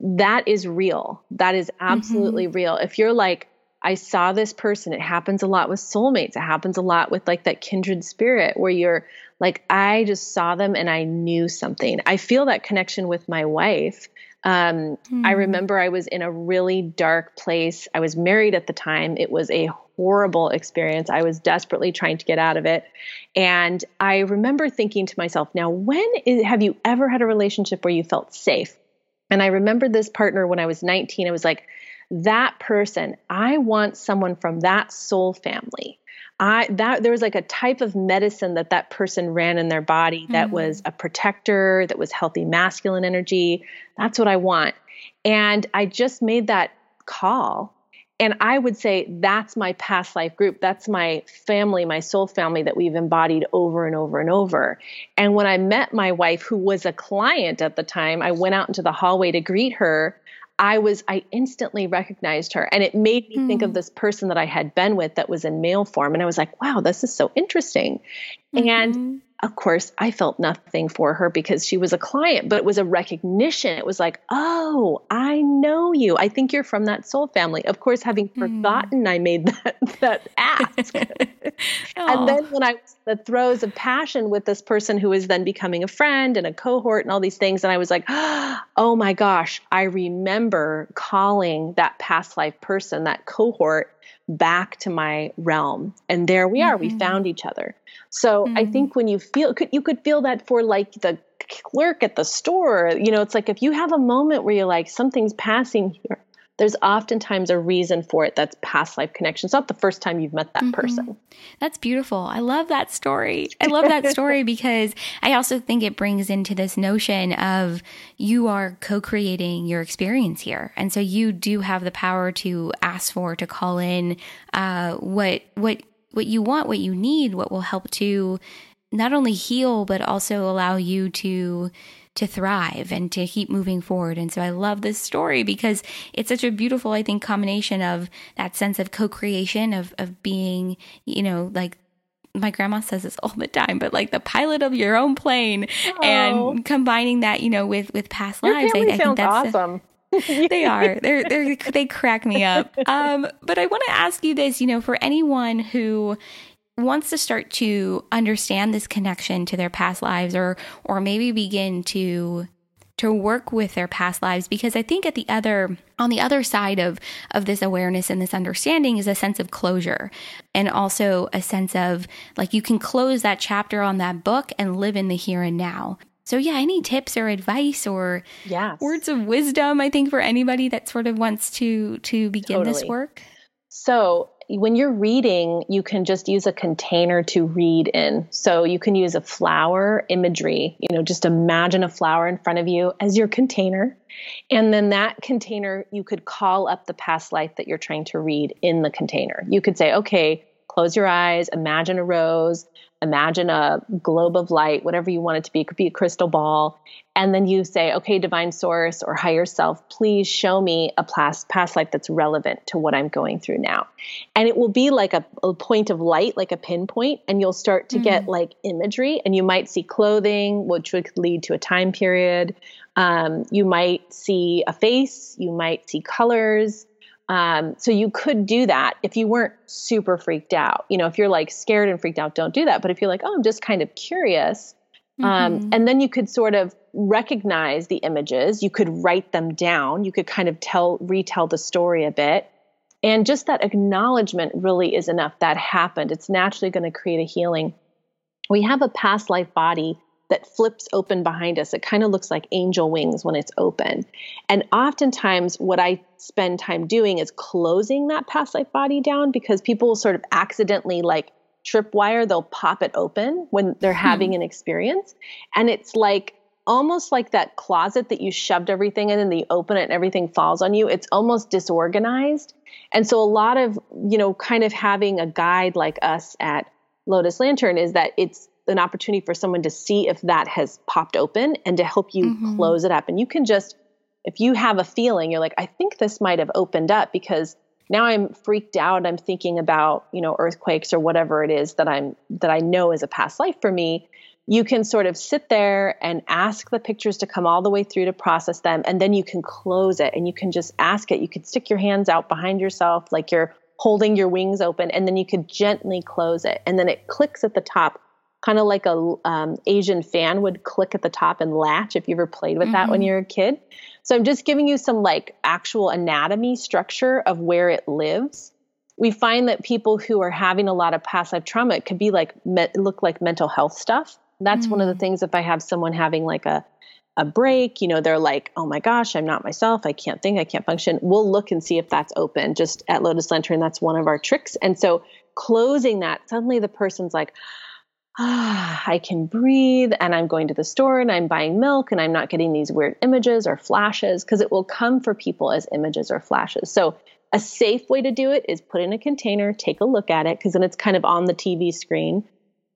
that is real. That is absolutely mm-hmm. real. If you're like, I saw this person. It happens a lot with soulmates. It happens a lot with like that kindred spirit where you're like, I just saw them and I knew something. I feel that connection with my wife. Um, mm. I hmm. remember I was in a really dark place. I was married at the time. It was a horrible experience. I was desperately trying to get out of it. And I remember thinking to myself, now, when is, have you ever had a relationship where you felt safe? And I remember this partner when I was 19. I was like, that person, I want someone from that soul family. I that there was like a type of medicine that that person ran in their body that mm-hmm. was a protector, that was healthy masculine energy. That's what I want. And I just made that call and I would say that's my past life group. That's my family, my soul family that we've embodied over and over and over. And when I met my wife, who was a client at the time, I went out into the hallway to greet her. I was, I instantly recognized her. And it made me mm. think of hmm. this person that I had been with that was in male form. And I was like, wow, this is so interesting. Mm-hmm. And of course, I felt nothing for her because she was a client, but it was a recognition. It was like, oh, I know you. I think you're from that soul family. Of course, having mm. forgotten I made that, that ask. and then when I was the throes of passion with this person who was then becoming a friend and a cohort and all these things, and I was like, oh my gosh, I remember calling that past life person, that cohort, back to my realm. And there we are, mm-hmm. we found each other. So mm-hmm. I think when you feel, could you could feel that for like the clerk at the store. You know, it's like if you have a moment where you're like, something's passing here, there's oftentimes a reason for it that's past life connection. It's not the first time you've met that mm-hmm. person. That's beautiful. I love that story. I love that story because I also think it brings into this notion of you are co creating your experience here. And so you do have the power to ask for, to call in uh, what, what, what you want, what you need, what will help to not only heal, but also allow you to to thrive and to keep moving forward. And so I love this story because it's such a beautiful, I think, combination of that sense of co-creation of of being, you know, like my grandma says this all the time, but like the pilot of your own plane oh. and combining that, you know, with with past your lives. I, I think that's awesome. they are. They're, they're, they crack me up. Um, but I want to ask you this, you know, for anyone who wants to start to understand this connection to their past lives or or maybe begin to to work with their past lives because I think at the other on the other side of of this awareness and this understanding is a sense of closure and also a sense of like you can close that chapter on that book and live in the here and now. So yeah, any tips or advice or yes. words of wisdom I think for anybody that sort of wants to to begin totally. this work? So when you're reading, you can just use a container to read in. So you can use a flower imagery, you know, just imagine a flower in front of you as your container. And then that container, you could call up the past life that you're trying to read in the container. You could say, okay, close your eyes, imagine a rose, imagine a globe of light, whatever you want it to be. It could be a crystal ball. And then you say, okay, divine source or higher self, please show me a past, past life that's relevant to what I'm going through now. And it will be like a, a point of light, like a pinpoint, and you'll start to mm. get like imagery. And you might see clothing, which would lead to a time period. Um, you might see a face, you might see colors. Um, so you could do that if you weren't super freaked out. You know, if you're like scared and freaked out, don't do that. But if you're like, oh, I'm just kind of curious, um, mm-hmm. um, and then you could sort of recognize the images. You could write them down. You could kind of tell, retell the story a bit. And just that acknowledgement really is enough. That happened. It's naturally going to create a healing. We have a past life body that flips open behind us. It kind of looks like angel wings when it's open. And oftentimes, what I spend time doing is closing that past life body down because people will sort of accidentally like tripwire, they'll pop it open when they're hmm. having an experience. And it's like almost like that closet that you shoved everything in and then you open it and everything falls on you. It's almost disorganized. And so, a lot of, you know, kind of having a guide like us at Lotus Lantern is that it's an opportunity for someone to see if that has popped open and to help you mm-hmm. close it up. And you can just, if you have a feeling, you're like, I think this might have opened up because now I'm freaked out. I'm thinking about, you know, earthquakes or whatever it is that I'm, that I know is a past life for me. You can sort of sit there and ask the pictures to come all the way through to process them. And then you can close it and you can just ask it. You could stick your hands out behind yourself like you're holding your wings open and then you could gently close it. And then it clicks at the top kind of like a um, Asian fan would click at the top and latch if you ever played with mm-hmm. that when mm-hmm. you were a kid. So I'm just giving you some like actual anatomy structure of where it lives. We find that people who are having a lot of past life trauma, it could be like me- look like mental health stuff. That's mm-hmm. one of the mm. things if I have someone having like a a break, you know, they're like, oh my gosh, I'm not myself. I can't think, I can't function. We'll look and see if that's open just at Lotus Lantern. That's one of our tricks. And so closing that, suddenly the person's like, ah, I can breathe and I'm going to the store and I'm buying milk and I'm not getting these weird images or flashes because it will come for people as images or flashes. So a safe way to do it is put in a container, take a look at it because then it's kind of on the TV screen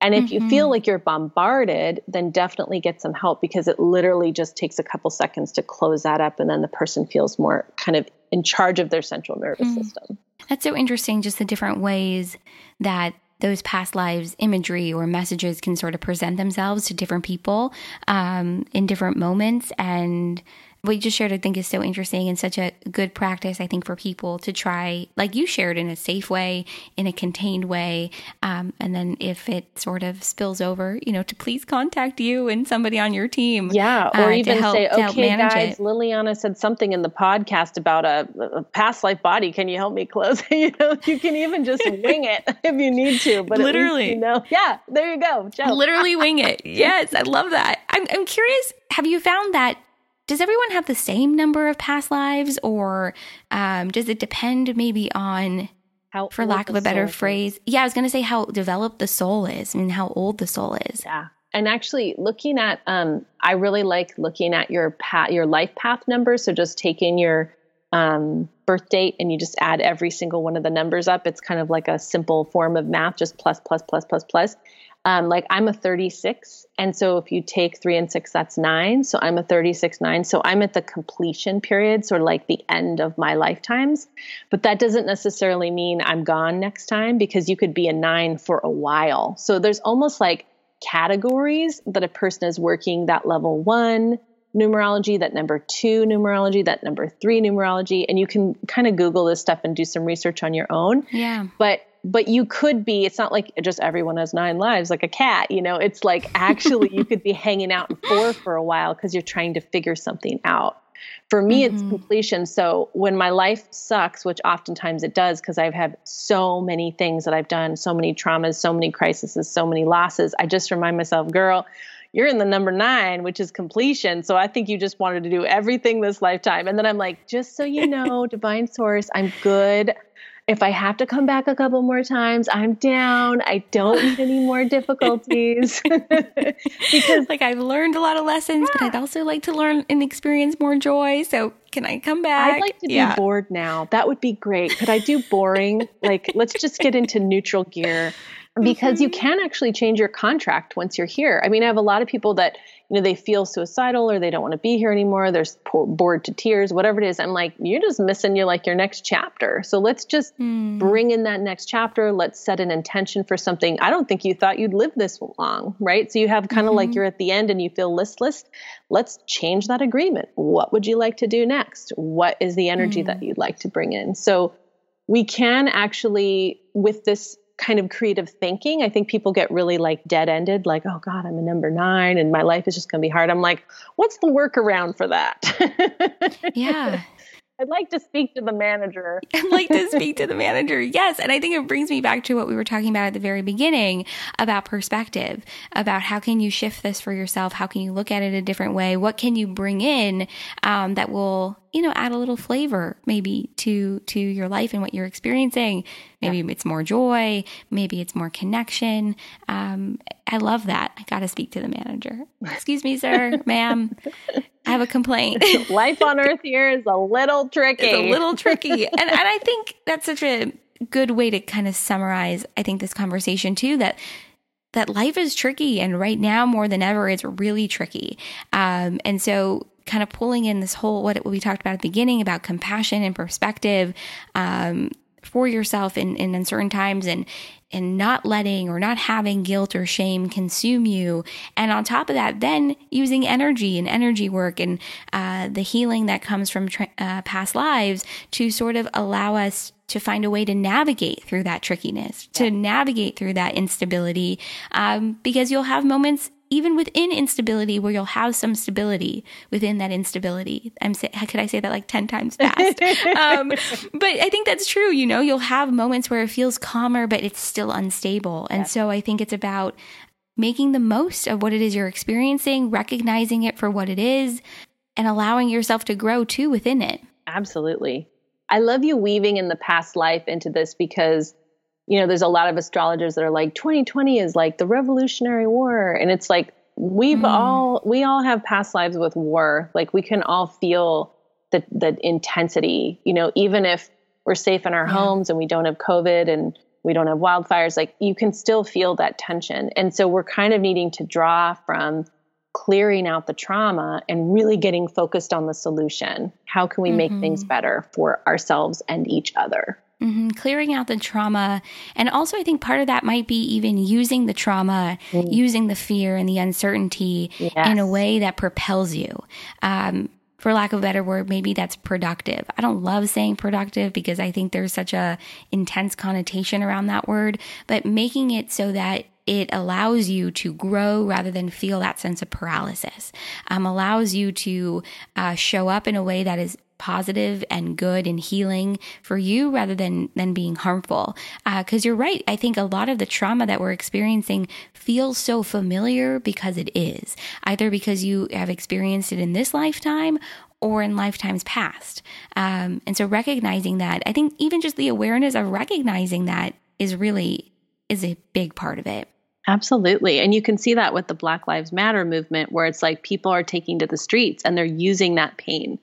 and if mm-hmm. you feel mm-hmm. like you're bombarded, then definitely get some help because it literally just takes a couple seconds to close that up. And then the person feels more kind of in charge of their central nervous mm. system. That's so interesting, just the different ways that those past lives imagery or messages can sort of present themselves to different people um, in different moments. And what you just shared, I think, is so interesting and such a good practice, I think, for people to try, like you shared, in a safe way, in a contained way. Um, and then if it sort of spills over, you know, to please contact you and somebody on your team. Yeah. Or uh, even help, say, okay, guys, it. Liliana said something in the podcast about a, a, past life body. Can you help me close? you know, you can even just wing it if you need to. But literally, you know, yeah, there you go. Joe. Literally wing it. Yes. I love that. I'm, I'm curious. Have you found that does everyone have the same number of past lives or um, does it depend maybe on how for lack of a better phrase is. yeah i was going to say how developed the soul is i mean how old the soul is. Yeah and actually looking at um, i really like looking at your path your life path numbers so just taking your um, birth date and you just add every single one of the numbers up. It's kind of like a simple form of math just plus plus plus plus plus um, like I'm a 36. And so if you take three and six, that's nine. So I'm a 36, nine. So I'm at the completion period, sort of like the end of my lifetimes. But that doesn't necessarily mean I'm gone next time because you could be a nine for a while. So there's almost like categories that a person is working that level one numerology, that number two numerology, that number three numerology. And you can kind of Google this stuff and do some research on your own. Yeah. But but you could be it's not like just everyone has nine lives like a cat you know it's like actually you could be hanging out in four for a while because you're trying to figure something out for me mm-hmm. it's completion so when my life sucks which oftentimes it does because i've had so many things that i've done so many traumas so many crises so many losses i just remind myself girl you're in the number nine, which is completion. So I think you just wanted to do everything this lifetime. And then I'm like, just so you know, divine source, I'm good if I have to come back a couple more times, I'm down. I don't need any more difficulties. because like I've learned a lot of lessons, yeah. but I'd also like to learn and experience more joy. So can I come back? I'd like to yeah. be bored now. That would be great. Could I do boring? like let's just get into neutral gear because mm-hmm. you can actually change your contract once you're here. I mean, I have a lot of people that you know they feel suicidal or they don't want to be here anymore they're bored to tears whatever it is i'm like you're just missing your like your next chapter so let's just mm. bring in that next chapter let's set an intention for something i don't think you thought you'd live this long right so you have kind of mm-hmm. like you're at the end and you feel listless let's change that agreement what would you like to do next what is the energy mm. that you'd like to bring in so we can actually with this kind of creative thinking. I think people get really like dead ended, like, oh God, I'm a number nine and my life is just going to be hard. I'm like, what's the workaround for that? Yeah. I'd like to speak to the manager. I'd like to speak to the manager. Yes. And I think it brings me back to what we were talking about at the very beginning about perspective, about how can you shift this for yourself? How can you look at it a different way? What can you bring in um, that will, you know, add a little flavor maybe to to your life and what you're experiencing? Maybe yeah. it's more joy. Maybe it's more connection. Um, I love that. I got to speak to the manager. Excuse me, sir, ma'am. I have a complaint. Life on earth here is a little tricky. It's a little tricky. and, and I think that's such a good way to kind of summarize, I think, this conversation too, that that life is tricky and right now more than ever it's really tricky. Um, and so kind of pulling in this whole what we talked about at the beginning about compassion and perspective um, for yourself in, in uncertain times and and not letting or not having guilt or shame consume you. And on top of that, then using energy and energy work and uh, the healing that comes from tra- uh, past lives to sort of allow us to find a way to navigate through that trickiness, to navigate through that instability, um, because you'll have moments even within instability where you'll have some stability within that instability. I'm say, how could I say that like 10 times fast? um, but I think that's true. You know, you'll have moments where it feels calmer, but it's still unstable. And yeah. so I think it's about making the most of what it is you're experiencing, recognizing it for what it is, and allowing yourself to grow too within it. Absolutely. I love you weaving in the past life into this because, you know, there's a lot of astrologers that are like 2020 is like the Revolutionary War. And it's like, we've mm. all, we all have past lives with war. Like we can all feel the, the intensity, you know, even if we're safe in our yeah. homes and we don't have COVID and we don't have wildfires, like you can still feel that tension. And so we're kind of needing to draw from clearing out the trauma and really getting focused on the solution. How can we mm-hmm. make things mm-hmm. better for ourselves and each other? Mm-hmm. Clearing out the trauma. And also, I think part of that might be even using the trauma, mm. using the fear and the uncertainty yes. in a way that propels you. Um, for lack of a better word, maybe that's productive. I don't love saying productive because I think there's such a intense connotation around that word, but making it so that it allows you to grow rather than feel that sense of paralysis. Um, allows you to uh, show up in a way that is positive and good and healing for you rather than than being harmful because uh, you're right i think a lot of the trauma that we're experiencing feels so familiar because it is either because you have experienced it in this lifetime or in lifetimes past um, and so recognizing that i think even just the awareness of recognizing that is really is a big part of it Absolutely. And you can see that with the Black Lives Matter movement, where it's like people are taking to the streets and they're using that pain.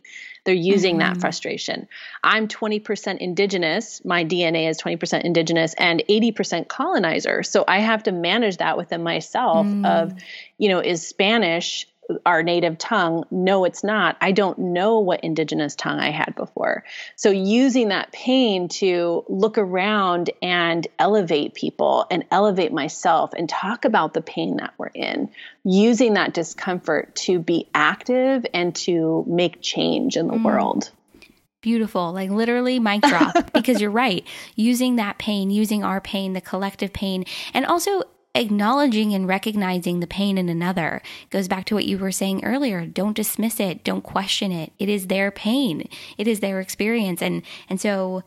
They're using mm-hmm. that frustration. I'm 20% indigenous. My DNA is 20% indigenous and 80% colonizer. So I have to manage that within myself mm. of, you know, is Spanish our native tongue. No, it's not. I don't know what indigenous tongue I had before. So, using that pain to look around and elevate people and elevate myself and talk about the pain that we're in, using that discomfort to be active and to make change in the mm. world beautiful like literally mic drop because you're right using that pain using our pain the collective pain and also acknowledging and recognizing the pain in another. It goes back to what you were saying earlier don't dismiss it don't question it. It is their pain. It is their experience. And and so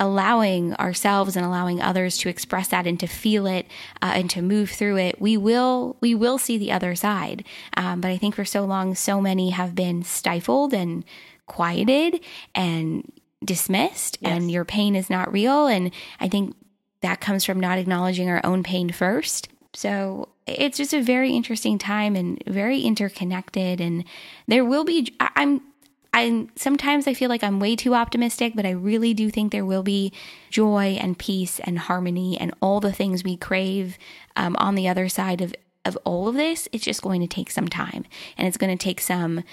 allowing ourselves and allowing others to express that and to feel it uh, and to move through it we will we will see the other side. Um, but i think for so long so many have been stifled and quieted and dismissed yes. and your pain is not real. And i think that comes from not acknowledging our own pain first. So it's just a very interesting time and very interconnected. And there will be, I'm, I'm sometimes I feel like I'm way too optimistic, but I really do think there will be joy and peace and harmony and all the things we crave um, on the other side of of all of this. It's just going to take some time, and it's going to take some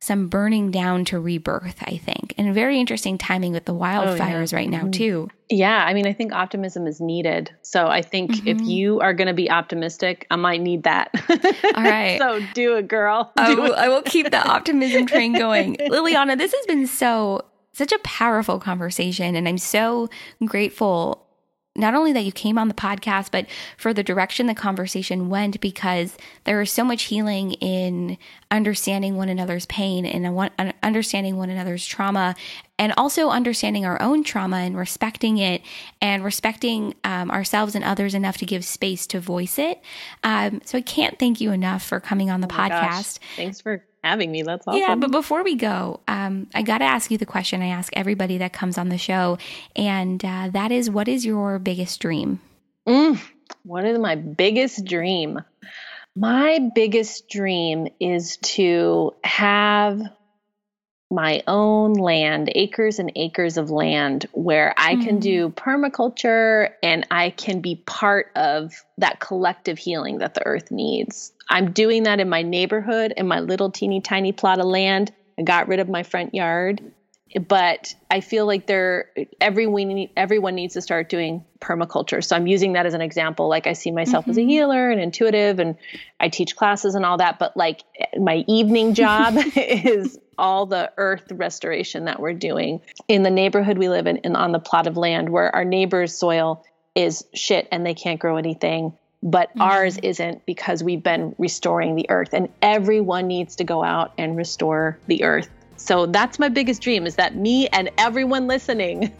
some burning down to rebirth, I think. And very interesting timing with the wildfires oh, yeah. right now, mm-hmm. too. Yeah, I mean, I think optimism is needed. So I think mm-hmm. if you are going to be optimistic, I might need that. All right. so do it, girl. Do I, will, it. I will keep the optimism train going. Liliana, this has been so, such a powerful conversation. And I'm so grateful not only that you came on the podcast, but for the direction the conversation went, because there is so much healing in understanding one another's pain and understanding one another's trauma, and also understanding our own trauma and respecting it and respecting um, ourselves and others enough to give space to voice it. Um, so I can't thank you enough for coming on the oh podcast. Gosh. Thanks for having me. That's awesome. Yeah, but before we go, um, I got to ask you the question I ask everybody that comes on the show, and uh, that is, what is your biggest dream? Mm, what is my biggest dream? My biggest dream is to have my own land, acres and acres of land where I mm. can hmm. do permaculture and I can be part of that collective healing that the earth needs. I'm doing that in my neighborhood in my little teeny tiny plot of land. I got rid of my front yard, but I feel like there everyone everyone needs to start doing permaculture. So I'm using that as an example. Like I see myself mm-hmm. as a mm-hmm. healer and intuitive, and I teach classes and all that. But like my evening job is all the earth restoration that we're doing in the neighborhood we live in and on the plot of land where our neighbor's soil is shit and they can't grow anything but mm-hmm. ours isn't because we've been restoring the earth and everyone needs to go out and restore the earth. So that's my biggest dream is that me and everyone listening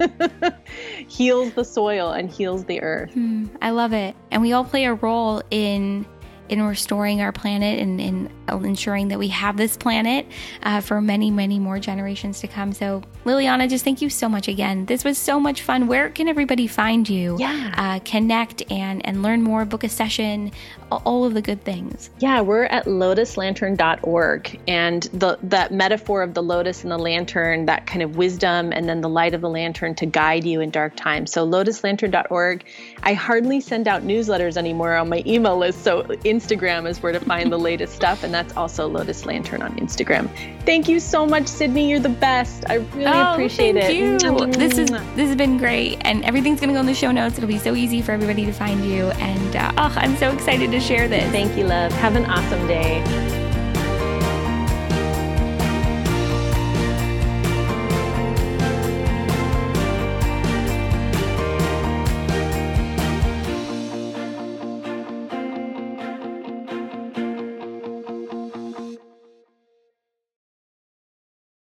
heals the soil and heals the earth. Mm, i love it. And we all play a role in in restoring our planet and in ensuring that we have this planet uh, for many, many more generations to come. So, Liliana, just thank you so much again. This was so much fun. Where can everybody find you? Yeah. Uh, connect and, and learn more, book a session, all of the good things. Yeah, we're at lotuslantern.org. And the that metaphor of the lotus and the lantern, that kind of wisdom, and then the light of the lantern to guide you in dark times. So, lotuslantern.org. I hardly send out newsletters anymore on my email list. So, Instagram is where to find the latest stuff. And that's also Lotus Lantern on Instagram. Thank you so much, Sydney. You're the best. I really oh, appreciate thank it. You. This is this has been great, and everything's gonna go in the show notes. It'll be so easy for everybody to find you, and uh, oh, I'm so excited to share this. Thank you, love. Have an awesome day.